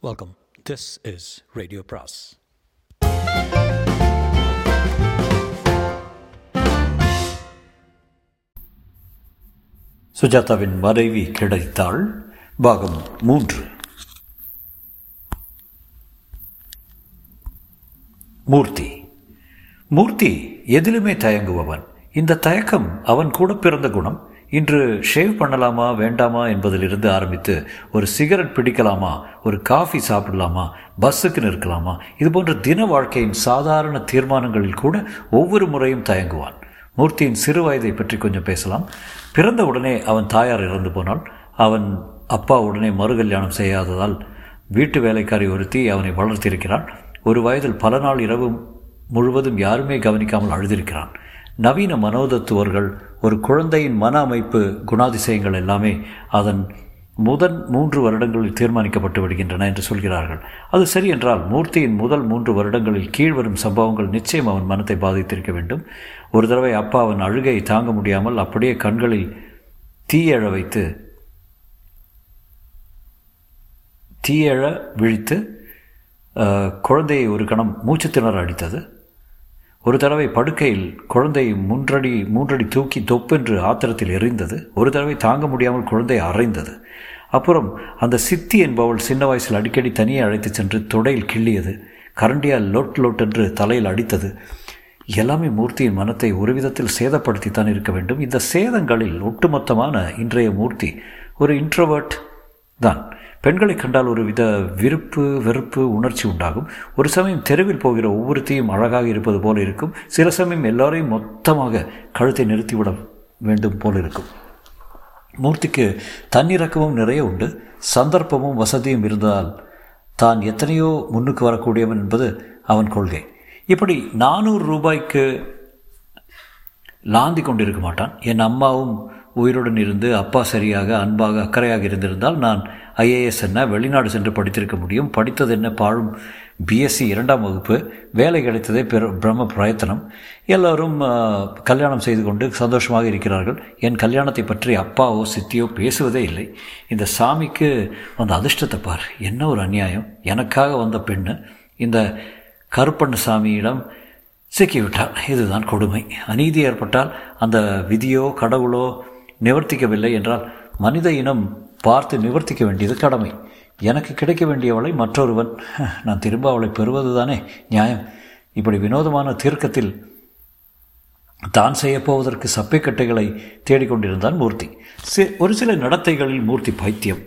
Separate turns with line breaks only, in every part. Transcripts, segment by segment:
Welcome this is radio பிராஸ்
சுஜாதாவின் மனைவி கிடைத்தாள். பாகம் மூன்று. மூர்த்தி. மூர்த்தி எதிலுமே தயங்குபவன். இந்த தயக்கம் அவன் கூட பிறந்த குணம். இன்று ஷேவ் பண்ணலாமா வேண்டாமா என்பதிலிருந்து ஆரம்பித்து ஒரு சிகரெட் பிடிக்கலாமா ஒரு காஃபி சாப்பிடலாமா பஸ்ஸுக்கு நிற்கலாமா இது போன்ற தின வாழ்க்கையின் சாதாரண தீர்மானங்களில் கூட ஒவ்வொரு முறையும் தயங்குவான். மூர்த்தியின் சிறு வயதை பற்றி கொஞ்சம் பேசலாம். பிறந்த உடனே அவன் தாயார் இறந்து போனாள். அவன் அப்பா உடனே மறுகல்யாணம் செய்யாததால் வீட்டு வேலைக்காரி ஒருத்தி அவனை வளர்த்திருக்கிறான். ஒரு வயதில் பல நாள் இரவு முழுவதும் யாருமே கவனிக்காமல் அழுதிருக்கிறான். நவீன மனோதத்துவர்கள் ஒரு குழந்தையின் மன அமைப்பு குணாதிசயங்கள் எல்லாமே அதன் முதன் மூன்று வருடங்களில் தீர்மானிக்கப்பட்டு விடுகின்றன என்று சொல்கிறார்கள். அது சரி என்றால் மூர்த்தியின் முதல் மூன்று வருடங்களில் கீழ்வரும் சம்பவங்கள் நிச்சயம் அவன் மனத்தை பாதித்திருக்க வேண்டும். ஒரு தடவை அப்பா அவன் அழுகையை தாங்க முடியாமல் அப்படியே கண்களில் தீயழ வைத்து தீயழ விழித்து குழந்தையை ஒரு கணம் மூச்சு திணற அடித்தது. ஒரு தடவை படுக்கையில் குழந்தை மூன்றடி மூன்றடி தூக்கி தொப்பென்று ஆத்திரத்தில் எரிந்தது ஒரு தடவை தாங்க முடியாமல் குழந்தை அரைந்தது. அப்புறம் அந்த சித்தி என்பவள் சின்ன வயசில் அடிக்கடி தனியே அழைத்து சென்று தொடையில் கிள்ளியது. கரண்டியால் லொட் லொட் என்று தலையில் அடித்தது. எல்லாமே மூர்த்தியின் மனத்தை ஒரு விதத்தில் சேதப்படுத்தித்தான் இருக்க வேண்டும். இந்த சேதங்களில் ஒட்டுமொத்தமான இன்றைய மூர்த்தி ஒரு இன்ட்ரோவர்ட் தான். பெண்களை கண்டால் ஒரு வித விருப்பு வெறுப்பு உணர்ச்சி உண்டாகும். ஒரு சமயம் தெருவில் போகிற ஒவ்வொருத்தையும் அழகாக இருப்பது போல இருக்கும். சில சமயம் எல்லாரையும் மொத்தமாக கழுத்தை நிறுத்திவிட வேண்டும் போல இருக்கும். மூர்த்திக்கு தன்னிறக்கமும் நிறைய உண்டு. சந்தர்ப்பமும் வசதியும் இருந்தால் தான் எத்தனையோ முன்னுக்கு வரக்கூடியவன் என்பது அவன் கொள்கை. இப்படி நானூறு ரூபாய்க்கு லாந்தி கொண்டிருக்க மாட்டான். என் அம்மாவும் உயிருடன் இருந்து அப்பா சரியாக அன்பாக அக்கறையாக இருந்திருந்தால் நான் ஐஏஎஸ் என்ன வெளிநாடு சென்று படித்திருக்க முடியும். படித்தது என்ன பாழும் பிஎஸ்சி இரண்டாம் வகுப்பு. வேலை கிடைத்ததே பெரு பிரம்ம பிரயத்தனம். எல்லோரும் கல்யாணம் செய்து கொண்டு சந்தோஷமாக இருக்கிறார்கள். என் கல்யாணத்தை பற்றி அப்பாவோ சித்தியோ பேசுவதே இல்லை. இந்த சாமிக்கு வந்த அதிர்ஷ்டத்தை பார். என்ன ஒரு அநியாயம். எனக்காக வந்த பெண்ணு இந்த கருப்பண்ண சாமியிடம் சிக்கிவிட்டாள் இதுதான் கொடுமை. அநீதி ஏற்பட்டால் அந்த விதியோ கடவுளோ நிவர்த்திக்கவில்லை என்றால் மனித இனம் பார்த்து நிவர்த்திக்க வேண்டியது கடமை. எனக்கு கிடைக்க வேண்டியவளை மற்றொருவன். நான் திரும்ப அவளை பெறுவது தானே நியாயம். இப்படி வினோதமான தீர்க்கத்தில் தான் செய்யப்போவதற்கு சப்பைக்கட்டைகளை தேடிக்கொண்டிருந்தான் மூர்த்தி. சி ஒரு சில நடத்தைகளில் மூர்த்தி பைத்தியம்.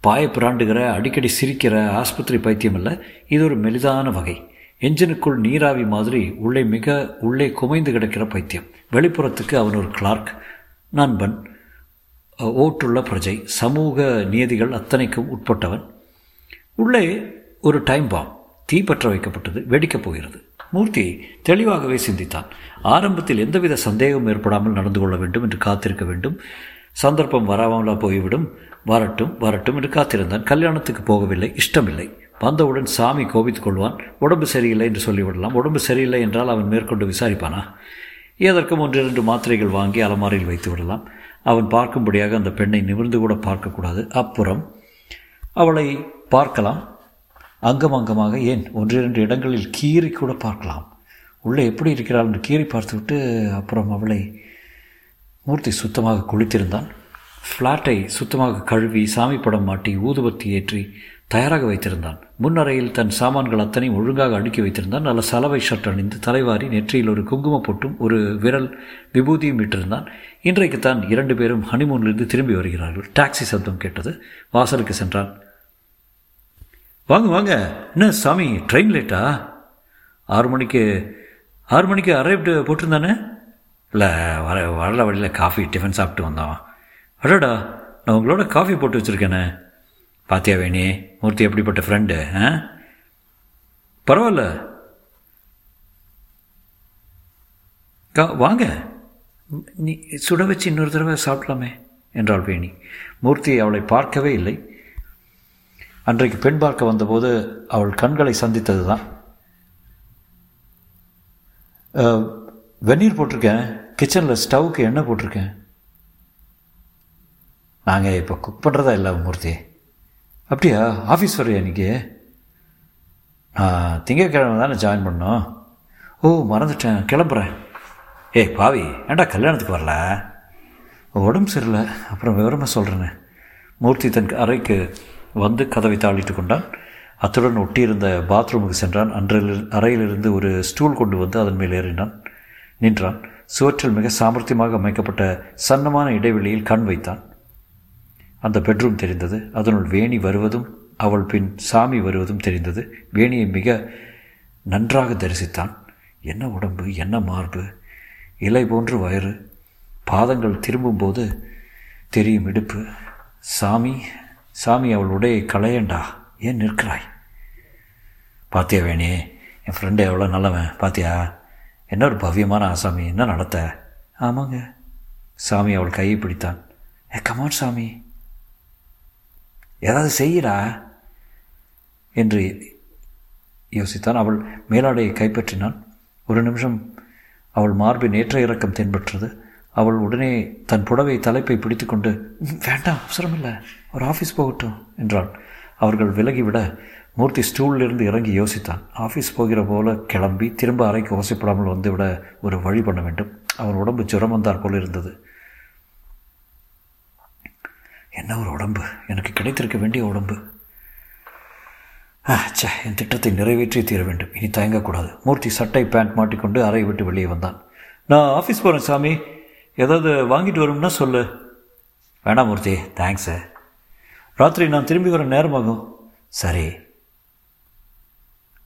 பாய பிராண்டுகிற அடிக்கடி சிரிக்கிற ஆஸ்பத்திரி பைத்தியம் அல்ல இது ஒரு மெலிதான வகை. என்ஜினுக்குள் நீராவி மாதிரி உள்ளே மிக உள்ளே குமைந்து கிடக்கிற பைத்தியம். வெளிப்புறத்துக்கு அவன் ஒரு கிளார்க். நண்பன். ஓட்டுள்ள பிரஜை சமூக நியதிகள் அத்தனைக்கும் உட்பட்டவன். உள்ளே ஒரு டைம் பாம் தீப்பற்ற வைக்கப்பட்டது வெடிக்கப் போகிறது. மூர்த்தி தெளிவாகவே சிந்தித்தான். ஆரம்பத்தில் எந்தவித சந்தேகமும் ஏற்படாமல் நடந்து கொள்ள வேண்டும் என்று காத்திருக்க வேண்டும். சந்தர்ப்பம் வராமலா போய்விடும். வரட்டும் வரட்டும் என்று காத்திருந்தான். கல்யாணத்துக்கு போகவில்லை இஷ்டமில்லை. வந்தவுடன் சாமி கோபித்துக் கொள்வான். உடம்பு சரியில்லை என்று சொல்லிவிடலாம். உடம்பு சரியில்லை என்றால் அவன் மேற்கொண்டு விசாரிப்பானா? எதற்கும் ஒன்றிரண்டு மாத்திரைகள் வாங்கி அலமாரியில் வைத்து விடலாம். அவன் பார்க்கும்படியாக அந்த பெண்ணை நிமிர்ந்து கூட பார்க்கக்கூடாது. அப்புறம் அவளை பார்க்கலாம். அங்கம் அங்கமாக ஏன் ஒன்றிரண்டு இடங்களில் கீறி கூட பார்க்கலாம். உள்ளே எப்படி இருக்கிறாள் என்று கீறி பார்த்துவிட்டு அப்புறம் அவளை மூர்த்தி சுத்தமாக குளித்திருந்தான். ஃப்ளாட்டை சுத்தமாக கழுவி சாமி படம் மாட்டி ஊதுபத்தி ஏற்றி தயாராக வைத்திருந்தான். முன்னறையில் தன் சாமான்கள் அத்தனையும் ஒழுங்காக அடுக்கி வைத்திருந்தான். நல்ல சலவை ஷர்ட் அணிந்து தலைவாரி நெற்றியில் ஒரு குங்கும போட்டும் ஒரு விரல் விபூதியும் விட்டிருந்தான் இன்றைக்கு தான் இரண்டு பேரும் ஹனிமூனிலிருந்து திரும்பி வருகிறார்கள். டாக்ஸி சப்தம் கேட்டது. வாசலுக்கு சென்றான். வாங்க வாங்க. என்ன சாமி ட்ரெயின் லேட்டா ஆறு மணிக்கு ஆறு மணிக்கு அரைவ்டு போட்டிருந்தானே? இல்லை வர வரல வழியில் காஃபி டிஃபன் சாப்பிட்டு வந்தோம் அடடா நான் உங்களோட காஃபி போட்டு வச்சுருக்கேனே. பாத்தியா வேணி? மூர்த்தி எப்படிப்பட்ட ஃப்ரெண்டு ஆ? பரவாயில்ல கா வாங்க. நீ சுட வச்சு இன்னொரு தடவை சாப்பிடலாமே என்றாள் வேணி. மூர்த்தி அவளை பார்க்கவே இல்லை. அன்றைக்கு பெண் பார்க்க வந்தபோது அவள் கண்களை சந்தித்தது தான் வெந்நீர் போட்டிருக்கேன். கிச்சனில் ஸ்டவ்வுக்கு எண்ணெய் போட்டிருக்கேன். நாங்கள் இப்போ குக் பண்ணுறதா இல்லை மூர்த்தி? அப்படியா? ஆஃபீஸ் வரையா இன்றைக்கி நான் திங்கக்கிழமை தானே ஜாயின் பண்ணோம் ஓ மறந்துட்டேன். கிளம்புறேன். ஏய் பாவி ஏன்டா கல்யாணத்துக்கு வரல? உடம்பு சரியில்லை. அப்புறம் விவரமாக சொல்கிறேன்னு மூர்த்தி தன் அறைக்கு வந்து கதவை தாளிட்டு கொண்டான். அத்துடன் ஒட்டியிருந்த பாத்ரூமுக்கு சென்றான். அன்றில் அறையிலிருந்து ஒரு ஸ்டூல் கொண்டு வந்து அதன் மேல் ஏறினான். நின்றான். சுவற்றில் மிக சாமர்த்தியமாக அமைக்கப்பட்ட சன்னமான இடைவெளியில் கண் வைத்தான். அந்த பெட்ரூம் தெரிந்தது. அதனுள் வேணி வருவதும் அவள் பின் சாமி வருவதும் தெரிந்தது. வேணியை மிக நன்றாக தரிசித்தான். என்ன உடம்பு என்ன மார்பு? இலை போன்று வயிறு. பாதங்கள் திரும்பும்போது தெரியும் இடுப்பு. சாமி சாமி அவள் உடையை களையண்டா? ஏன் நிற்கிறாய்? பாத்தியா வேணி என் ஃப்ரெண்டு எவ்வளோ நல்லவன் பாத்தியா? என்ன ஒரு பவ்யமான ஆசாமி என்ன நடத்த? ஆமாங்க. சாமி அவள் கையை பிடித்தான். ஏ கமான் சாமி. ஏதாவது செய்யடா என்று யோசித்தான். அவள் மேலாடையை கைப்பற்றினான். ஒரு நிமிஷம் அவள் மார்பின் ஏற்ற இறக்கம் தென்பற்றது. அவள் உடனே தன் புடவை தலைப்பை பிடித்து கொண்டு வேண்டாம் அவசரமில்லை. ஒரு ஆஃபீஸ் போகட்டும் என்றாள். அவர்கள் விலகிவிட மூர்த்தி ஸ்டூலிலிருந்து இறங்கி யோசித்தான். ஆஃபீஸ் போகிற போல கிளம்பி திரும்ப அறைக்கு ஓசைப்படாமல் வந்துவிட ஒரு வழி பண்ண வேண்டும். அவன் உடம்பு ஜுரம் வந்தார் போல இருந்தது என்ன ஒரு உடம்பு? எனக்கு கிடைத்திருக்க வேண்டிய உடம்பு. சே என் திட்டத்தை நிறைவேற்றி தீர வேண்டும். இனி தயங்கக்கூடாது. மூர்த்தி சட்டை பேண்ட் மாட்டிக்கொண்டு அறையை விட்டு வெளியே வந்தான். நான் ஆஃபீஸ் போகிறேன் சாமி. ஏதாவது வாங்கிட்டு வரும்னா சொல்லு. வேண்டாம் மூர்த்தி. தேங்க்ஸு ராத்திரி நான் திரும்பி வர நேரமாகும். சரி.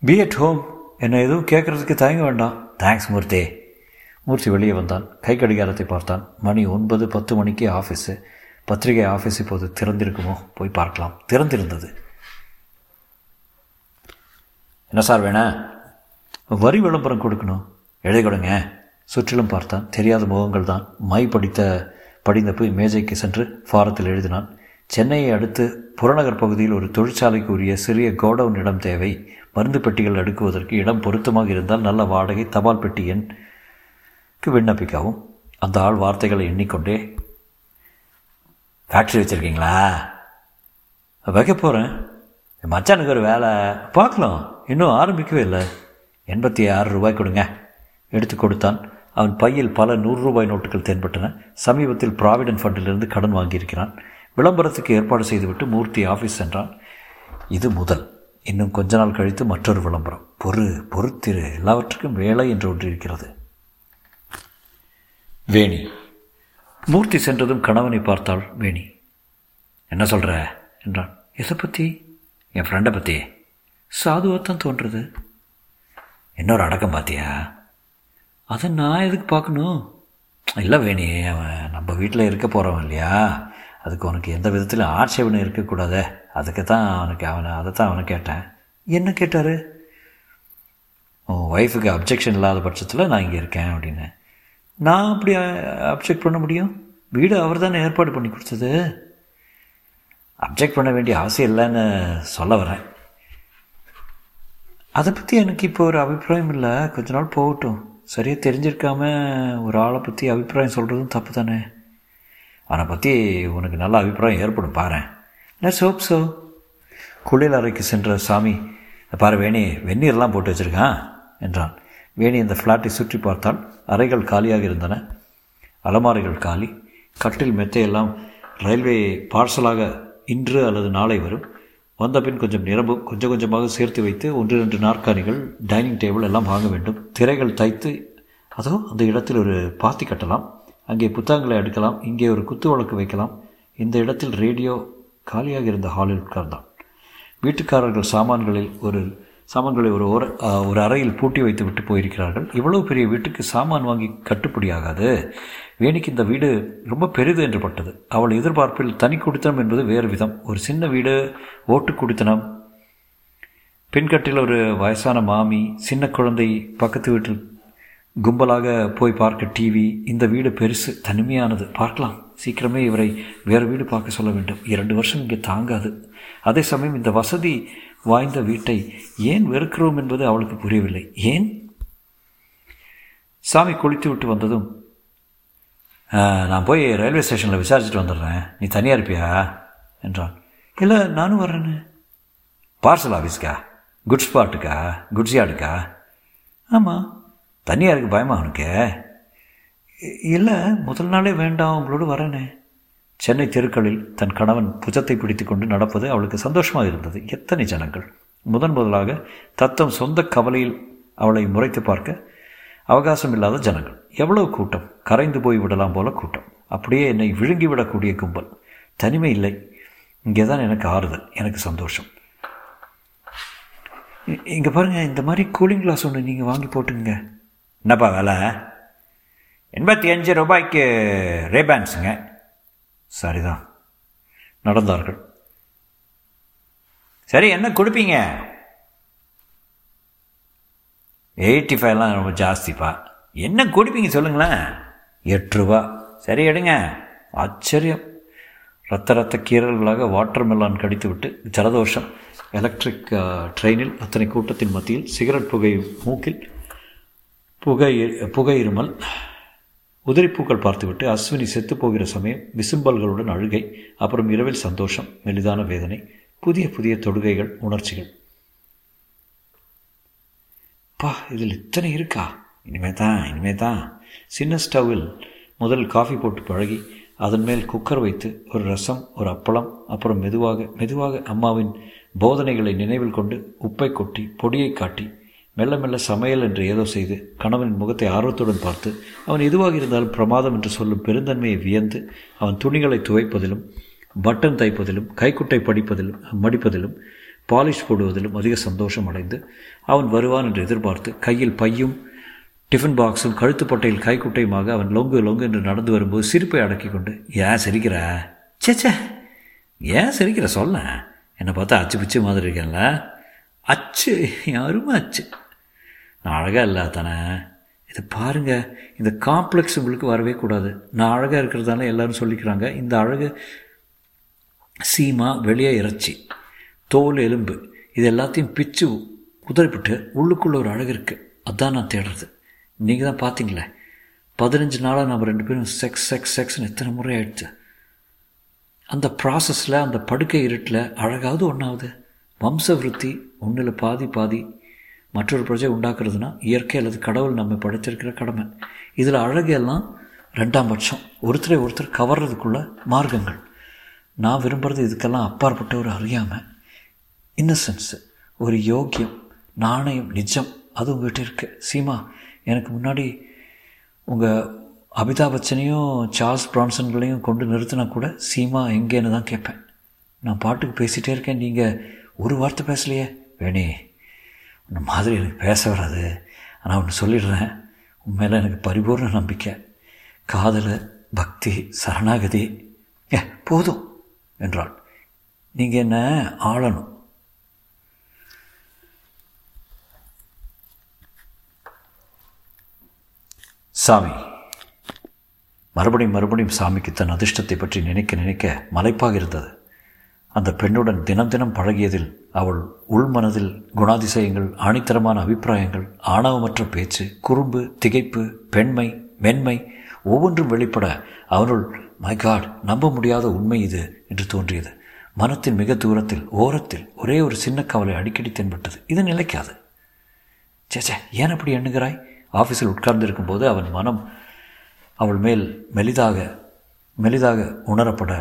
பி அட் ஹோம் என்னை எதுவும் கேட்குறதுக்கு தயங்க வேண்டாம். தேங்க்ஸ் மூர்த்தி. மூர்த்தி வெளியே வந்தான். கை கடிகாரத்தை பார்த்தான். மணி ஒன்பது பத்து மணிக்கு ஆஃபீஸு பத்திரிகை ஆஃபீஸ் இப்போது திறந்திருக்குமோ? போய் பார்க்கலாம். திறந்திருந்தது. என்ன சார் வேணா? வரி விளம்பரம் கொடுக்கணும். எழுதி கொடுங்க. சுற்றிலும் பார்த்தான். தெரியாத முகங்கள் தான். மை படித்த படிந்த போய் மேஜைக்கு சென்று ஃபாரத்தில் எழுதினான். சென்னையை அடுத்து புறநகர் பகுதியில் ஒரு தொழிற்சாலைக்கு உரிய சிறிய கோடவுன் இடம் தேவை. மருந்து பெட்டிகள் அடுக்குவதற்கு இடம் பொருத்தமாக இருந்தால் நல்ல வாடகை தபால் பெட்டி எண்க்கு விண்ணப்பிக்கவும். அந்த ஆள் வார்த்தைகளை எண்ணிக்கொண்டே ஃபேக்ட்ரி வச்சுருக்கீங்களா? வைக்க போகிறேன் மச்சானுக்கு ஒரு வேலை. பார்க்கலாம். இன்னும் ஆரம்பிக்கவே இல்லை. எண்பத்தி ஆறு ரூபாய் கொடுங்க. எடுத்து கொடுத்தான். அவன் பையில் பல நூறு ரூபாய் நோட்டுகள் தென்பட்டன. சமீபத்தில் ப்ராவிடன்ட் ஃபண்டிலிருந்து கடன் வாங்கியிருக்கிறான். விளம்பரத்துக்கு ஏற்பாடு செய்துவிட்டு மூர்த்தி ஆஃபீஸ் சென்றான். இது முதல். இன்னும் கொஞ்ச நாள் கழித்து மற்றொரு விளம்பரம். பொறு பொறுத்திரு. எல்லாவற்றுக்கும் வேலை என்று ஒன்று இருக்கிறது வேணி. மூர்த்தி சென்றதும் கணவனை பார்த்தாள் வேணி. என்ன சொல்கிற என்றான். எதை பற்றி என் ஃப்ரெண்டை பற்றி சாதுவாகத்தான் தோன்றுறது இன்னொரு அடக்கம் பார்த்தியா அதை நான் எதுக்கு பார்க்கணும்? இல்லை வேணி அவன் நம்ம வீட்டில் இருக்க போகிறவன் இல்லையா? அதுக்கு உனக்கு எந்த விதத்தில் ஆட்சேபனை இருக்கக்கூடாதே. அதுக்கு தான் அவனுக்கு அவனை அதை தான் அவனை கேட்டேன். என்ன கேட்டார்? உன் ஒய்ஃபுக்கு அப்ஜெக்ஷன் இல்லாத பட்சத்தில் நான் இங்கே இருக்கேன் அப்படின்னு நான் அப்படி அப்ஜெக்ட் பண்ண முடியும்? வீடு அவர் தானே ஏற்பாடு பண்ணி கொடுத்தது? அப்ஜெக்ட் பண்ண வேண்டிய அவசியம் இல்லைன்னு சொல்ல வரேன். அதை பற்றி எனக்கு இப்போ ஒரு அபிப்பிராயம் இல்லை. கொஞ்ச நாள் போகட்டும். சரியாக தெரிஞ்சிருக்காம ஒரு ஆளை பற்றி அபிப்பிராயம் சொல்கிறதும் தப்பு தானே. அவனை பற்றி உனக்கு நல்ல அபிப்பிராயம் ஏற்படும் பாரு லெட்ஸ் ஹோப் சோ குளியல் அறைக்கு சென்ற சாமி பாரு வேணி வெந்நீர்லாம் போட்டு வச்சுருக்கான் என்றான். வேணி இந்த ஃப்ளாட்டை சுற்றி பார்த்தால் அறைகள் காலியாக இருந்தன. அலமாரிகள் காலி. கட்டில் மெத்தையெல்லாம் ரயில்வே பார்சலாக இன்று அல்லது நாளை வரும். வந்த பின் கொஞ்சம் நிரம்பும் கொஞ்சம் கொஞ்சமாக சேர்த்து வைத்து ஒன்று ரெண்டு நாற்காலிகள் டைனிங் டேபிள் எல்லாம் வாங்க வேண்டும். திரைகள் தைத்து அதோ அந்த இடத்தில் ஒரு பாத்தி கட்டலாம். அங்கே புத்தகங்களை அடுக்கலாம். இங்கே ஒரு குத்து வழக்கு வைக்கலாம். இந்த இடத்தில் ரேடியோ காலியாக இருந்த ஹாலில் உட்கார்ந்தான். வீட்டுக்காரர்கள் சாமான்களில் ஒரு சாமான்களை ஒரு ஒரு ஒரு அறையில் பூட்டி வைத்து விட்டு போயிருக்கிறார்கள். இவ்வளவு பெரிய வீட்டுக்கு சாமான் வாங்கி கட்டுப்படியாகாது வேணிக்கு இந்த வீடு ரொம்ப பெரிது என்று பட்டது. அவள் எதிர்பார்ப்பில் தனி குடித்தனம் என்பது வேறு விதம். ஒரு சின்ன வீடு ஓட்டு குடித்தனம். பின்கட்டில் ஒரு வயசான மாமி சின்ன குழந்தை பக்கத்து வீட்டில் கும்பலாக போய் பார்க்க டிவி இந்த வீடு பெருசு தனிமையானது. பார்க்கலாம். சீக்கிரமே இவரை வேறு வீடு பார்க்க சொல்ல வேண்டும். இரண்டு வருஷம் இங்கே தாங்காது. அதே சமயம் இந்த வசதி வாய்ந்த வீட்டை ஏன் வெறுக்கிறோம் என்பது அவளுக்கு புரியவில்லை. ஏன்? சாமி குளித்து விட்டு வந்ததும் நான் போய் ரயில்வே ஸ்டேஷனில் விசாரிச்சுட்டு வந்துடுறேன். நீ தனியாக இருப்பியா? என்றான். இல்லை நானும் வர்றேன்னு. பார்சல் ஆஃபீஸ்க்கா குட்ஸ் பார்ட்டுக்கா குட்ஸ் யார்டுக்கா? ஆமாம் தனியாக இருக்கு பயமா அவனுக்கு இல்லை முதல் நாளே வேண்டாம் உங்களோட வரேனே. சென்னை தெருக்களில் தன் கணவன் புஜத்தை பிடித்து கொண்டு நடப்பது அவளுக்கு சந்தோஷமாக இருந்தது. எத்தனை ஜனங்கள்? முதன் முதலாக தத்தம் சொந்த கவலையில் அவளை முறைத்து பார்க்க அவகாசம் இல்லாத ஜனங்கள். எவ்வளவு கூட்டம்? கரைந்து போய் விடலாம் போல கூட்டம். அப்படியே என்னை விழுங்கி விடக்கூடிய கும்பல். தனிமை இல்லை. இங்கே தான் எனக்கு ஆறுதல். எனக்கு சந்தோஷம். இங்கே பாருங்கள் இந்த மாதிரி கூலிங் கிளாஸ் ஒன்று நீங்கள் வாங்கி போட்டுங்க என்னப்பா வேலை? எண்பத்தி அஞ்சு ரூபாய்க்கு ரேபேன்ஸுங்க சரிதான். நடந்தார்கள். சரி என்ன கொடுப்பீங்க? எயிட்டி ஃபைவ்லாம் ரொம்ப ஜாஸ்திப்பா. என்ன கொடுப்பீங்க சொல்லுங்களேன். எட்டு ரூபா சரி எடுங்க. ஆச்சரியம். ரத்த ரத்த கீரல்களாக வாட்டர் மெலான் கடித்து விட்டு ஜலதோஷம் எலக்ட்ரிக் ட்ரெயினில் அத்தனை கூட்டத்தின் மத்தியில் சிகரெட் புகை மூக்கில் புகை புகை இருமல். உதிரிப்பூக்கள் பார்த்துவிட்டு அஸ்வினி செத்து போகிற சமயம் விசும்பல்களுடன் அழுகை அப்புறம் இரவில் சந்தோஷம் மெலிதான வேதனை புதிய புதிய தொடுகைகள் உணர்ச்சிகள். பா இதில் இத்தனை இருக்கா? இனிமே தான் இனிமே தான் சின்ன ஸ்டவ்வில் முதல் காஃபி போட்டு பழகி அதன் மேல் குக்கர் வைத்து ஒரு ரசம் ஒரு அப்பளம் அப்புறம் மெதுவாக மெதுவாக அம்மாவின் போதனைகளை நினைவில் கொண்டு உப்பை கொட்டி பொடியை காட்டி மெல்ல மெல்ல சமையல் என்று ஏதோ செய்து கணவனின் முகத்தை ஆர்வத்துடன் பார்த்து அவன் எதுவாக இருந்தாலும் பிரமாதம் என்று சொல்லும் பெருந்தன்மையை வியந்து அவன் துணிகளை துவைப்பதிலும் பட்டன் தைப்பதிலும் கைக்குட்டை படிப்பதிலும் மடிப்பதிலும் பாலிஷ் போடுவதிலும் அதிக சந்தோஷம் அடைந்து அவன் வருவான் என்று எதிர்பார்த்து கையில் பையும் டிஃபன் பாக்ஸும் கழுத்துப்பட்டையில் கைக்குட்டையுமாக அவன் லொங்கு லொங்கு என்று நடந்து வரும்போது சிரிப்பை அடக்கி கொண்டு ஏன் சிரிக்கிற? சேச்சே ஏன் சிரிக்கிற? சொல்ல என்னை பார்த்தா அச்சு பிச்சு மாதிரி இருக்கேன்ல. அச்சு யாருமே அச்சு. நான் அழகாக இல்லை தானே இதை பாருங்கள் இந்த காம்ப்ளெக்ஸ் உங்களுக்கு வரவே கூடாது. நான் அழகாக இருக்கிறதால எல்லோரும் சொல்லிக்கிறாங்க இந்த அழகு சீமா வெளியே இறைச்சி தோல் எலும்பு இது எல்லாத்தையும் பிச்சு உதறிப்பிட்டு உள்ளுக்குள்ளே ஒரு அழகு இருக்குது அதான் நான் தேடுறது. நீங்கள் தான் பார்த்தீங்களே பதினஞ்சு நாளாக நம்ம ரெண்டு பேரும் செக்ஸ் செக்ஸ் செக்ஸ்னு எத்தனை முறை ஆயிடுச்சு. அந்த ப்ராசஸில் அந்த படுக்கை இருட்டில் அழகாவது ஒன்றாவது வம்ச விருத்தி ஒன்றில் பாதி பாதி மற்றொரு பிரஜை உண்டாக்குறதுனா இயற்கை அல்லது கடவுள் நம்ம படைத்திருக்கிற கடமை. இதில் அழகெல்லாம் ரெண்டாம் பட்சம். ஒருத்தரை ஒருத்தர் கவர்றதுக்குள்ள மார்க்கங்கள். நான் விரும்புகிறது இதுக்கெல்லாம் அப்பாற்பட்ட ஒரு அறியாமை. இன்னசென்ஸு ஒரு யோக்கியம் நாணயம் நிஜம் அது உங்கள்கிட்ட இருக்கு. சீமா எனக்கு முன்னாடி உங்கள் அமிதாப் பச்சனையும் சார்ல்ஸ் பிரான்சன்களையும் கொண்டு நிறுத்தினா கூட சீமா எங்கேன்னு தான் கேட்பேன். நான் பாட்டுக்கு பேசிகிட்டே இருக்கேன். நீங்கள் ஒரு வார்த்தை பேசலையே. வேணே. இந்த மாதிரி எனக்கு பேச வராது. ஆனால் ஒன்று சொல்லிடுறேன். உண்மையில் எனக்கு பரிபூர்ண நம்பிக்கை. காதல் பக்தி சரணாகதி. ஏ போதும் என்றாள். நீங்கள் என்ன ஆளணும்? சாமி. மறுபடியும் மறுபடியும் சாமிக்கு தன் அதிர்ஷ்டத்தை பற்றி நினைக்க நினைக்க மலைப்பாக இருந்தது. அந்த பெண்ணுடன் தினம் தினம் பழகியதில் அவள் உள்மனதில் குணாதிசயங்கள் ஆணித்தரமான அபிப்பிராயங்கள் ஆணவமற்ற பேச்சு குறும்பு திகைப்பு பெண்மை மென்மை ஒவ்வொன்றும் வெளிப்பட அவனுள் மை காட் நம்ப முடியாத உண்மை இது என்று தோன்றியது. மனத்தின் மிக தூரத்தில் ஓரத்தில் ஒரே ஒரு சின்ன கவலை அடிக்கடி தென்பட்டது. இது நிலைக்காது. சேச்சே ஏன் அப்படி எண்ணுகிறாய்? ஆஃபீஸில் உட்கார்ந்திருக்கும் போது அவன் மனம் அவள் மேல் மெலிதாக மெலிதாக உணரப்பட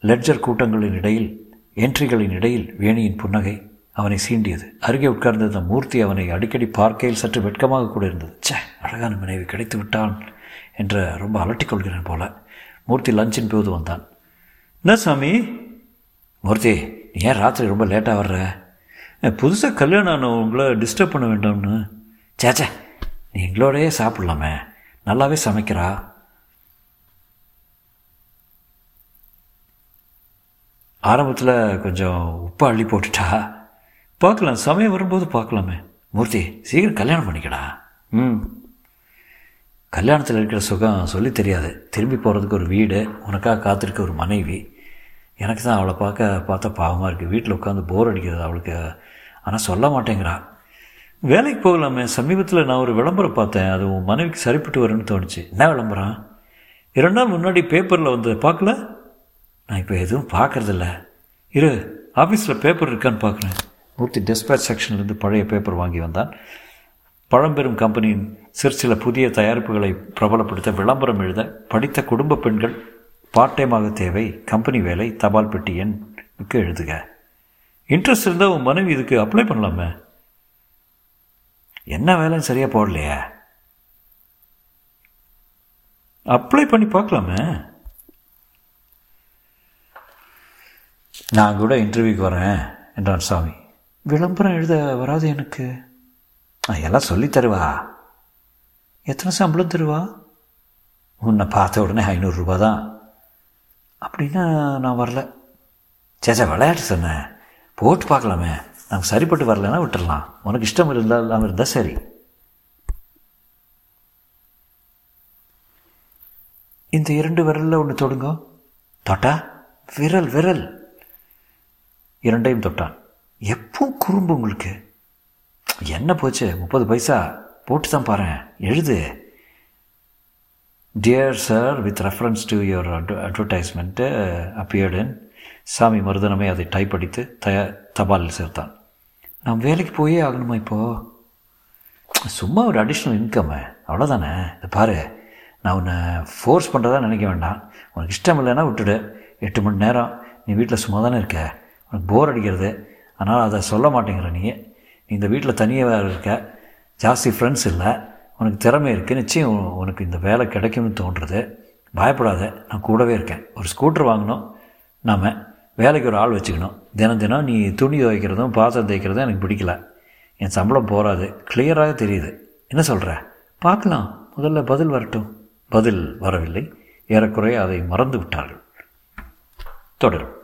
லெட்ஜர் கூட்டங்களின் இடையில் என்ட்ரிகளின் இடையில் வேணியின் புன்னகை அவனை சீண்டியது. அருகே உட்கார்ந்திருந்த மூர்த்தி அவனை அடிக்கடி பார்க்கையில் சற்று வெட்கமாக கூட இருந்தது. ச்சே அழகான மனைவி கிடைத்து விட்டான் என்ற ரொம்ப அலட்டிக் கொள்கிறேன் போல மூர்த்தி லஞ்சின் போது வந்தான். என்ன சாமி? மூர்த்தி நீ ஏன் ராத்திரி ரொம்ப லேட்டாக வர்ற? புதுசாக கல்யாணம் ஆன உங்களை டிஸ்டர்ப் பண்ண வேண்டாம்னு. சேச்சே நீ எங்களோடையே சாப்பிட்லாமே. நல்லாவே சமைக்கிறா. ஆரம்பத்தில் கொஞ்சம் உப்பு அள்ளி போட்டுட்டா? பார்க்கலாம் சமயம் வரும்போது பார்க்கலாமே. மூர்த்தி சீக்கிரம் கல்யாணம் பண்ணிக்கடா. ம். கல்யாணத்தில் இருக்கிற சுகம் சொல்லி தெரியாது. திரும்பி போகிறதுக்கு ஒரு வீடு உனக்காக காத்திருக்க ஒரு மனைவி. எனக்கு தான் அவளை பார்க்க பார்த்தா பாவமாக இருக்குது வீட்டில் உட்காந்து போர் அடிக்கிறது அவளுக்கு. ஆனால் சொல்ல மாட்டேங்கிறா. வேலைக்கு போகலாமே. சமீபத்தில் நான் ஒரு விளம்பரம் பார்த்தேன். அது உன் மனைவிக்கு சரிப்பட்டு வரும்னு தோணுச்சு. என்ன விளம்பரம்? இரண்டு நாள் முன்னாடி பேப்பரில் வந்து பார்க்கல? நான் இப்போ எதுவும் பார்க்குறதில்ல. இரு ஆஃபீஸில் பேப்பர் இருக்கான்னு பார்க்குறேன். மூர்த்தி டிஸ்பேச் செக்ஷன்லேருந்து பழைய பேப்பர் வாங்கி வந்தான். பழம்பெரும் கம்பெனியின் சிறு சில புதிய தயாரிப்புகளை பிரபலப்படுத்த விளம்பரம் எழுத படித்த குடும்ப பெண்கள் பார்ட் டைமாக தேவை. கம்பெனி வேலை தபால் பெட்டி எண்ணுக்கு எழுதுக. இன்ட்ரெஸ்ட் இருந்தால் உன் மனைவி இதுக்கு அப்ளை பண்ணலாமே. என்ன வேலைன்னு சரியாக போடலையா. அப்ளை பண்ணி பார்க்கலாமே. நான் கூட இன்டர்வியூக்கு வரேன் என்றான் சாமி. விளம்பரம் எழுத வராது எனக்கு. எல்லாம் சொல்லி தருவா. எத்தனை சம்பளம் தருவா? உன்னை பார்த்த உடனே ஐநூறுரூபா தான் அப்படின்னா நான் வரல. சேச்சா விளையாட்டு சொன்னேன் போட்டு பார்க்கலாமே. நமக்கு சரிப்பட்டு வரலன்னா விட்டுடலாம் உனக்கு இஷ்டம் இருந்தால் இல்லாமல் இருந்தால் சரி. இந்த இரண்டு விரலில் ஒன்று தொடுங்க. தொட்டா? விரல் விரல். இரண்டையும் தொட்டான். எப்போ குறும்பு உங்களுக்கு? என்ன போச்சு? முப்பது பைசா? போட்டு தான் பாரு எழுது dear sir with reference to your advertisement appeared சாமி மருதனமே அதை டைப் அடித்து தய தபாலில் சேர்த்தான். நான் வேலைக்கு போயே ஆகணுமா இப்போது சும்மா ஒரு அடிஷ்னல் இன்கம்மு அவ்வளோதானே இதை பாரு. நான் உன்னை ஃபோர்ஸ் பண்ணுறதா நினைக்க வேண்டாம். உனக்கு இஷ்டம் இல்லைன்னா விட்டுடு. எட்டு மணி நேரம். நீ வீட்டில் சும்மா தானே இருக்க. உனக்கு போர் அடிக்கிறது. அதனால் அதை சொல்ல மாட்டேங்கிற நீ. நீ இந்த வீட்டில் தனியாக இருக்க. ஜாஸ்தி ஃப்ரெண்ட்ஸ் இல்லை. உனக்கு திறமை இருக்குது நிச்சயம் உனக்கு இந்த வேலை கிடைக்கும்னு தோன்றுறது பயப்படாத. நான் கூடவே இருக்கேன். ஒரு ஸ்கூட்டர் வாங்கணும். நாம் வேலைக்கு ஒரு ஆள் வச்சுக்கணும். தினம் தினம் நீ துணி துவைக்கிறதும் பாத்திரம் தேய்க்கிறதும் எனக்கு பிடிக்கல. என் சம்பளம் போகாது கிளியராக தெரியுது. என்ன சொல்கிற பார்க்கலாம். முதல்ல பதில் வரட்டும். பதில் வரவில்லை. ஏறக்குறைய அதை மறந்து விட்டார்கள். தொடரும்.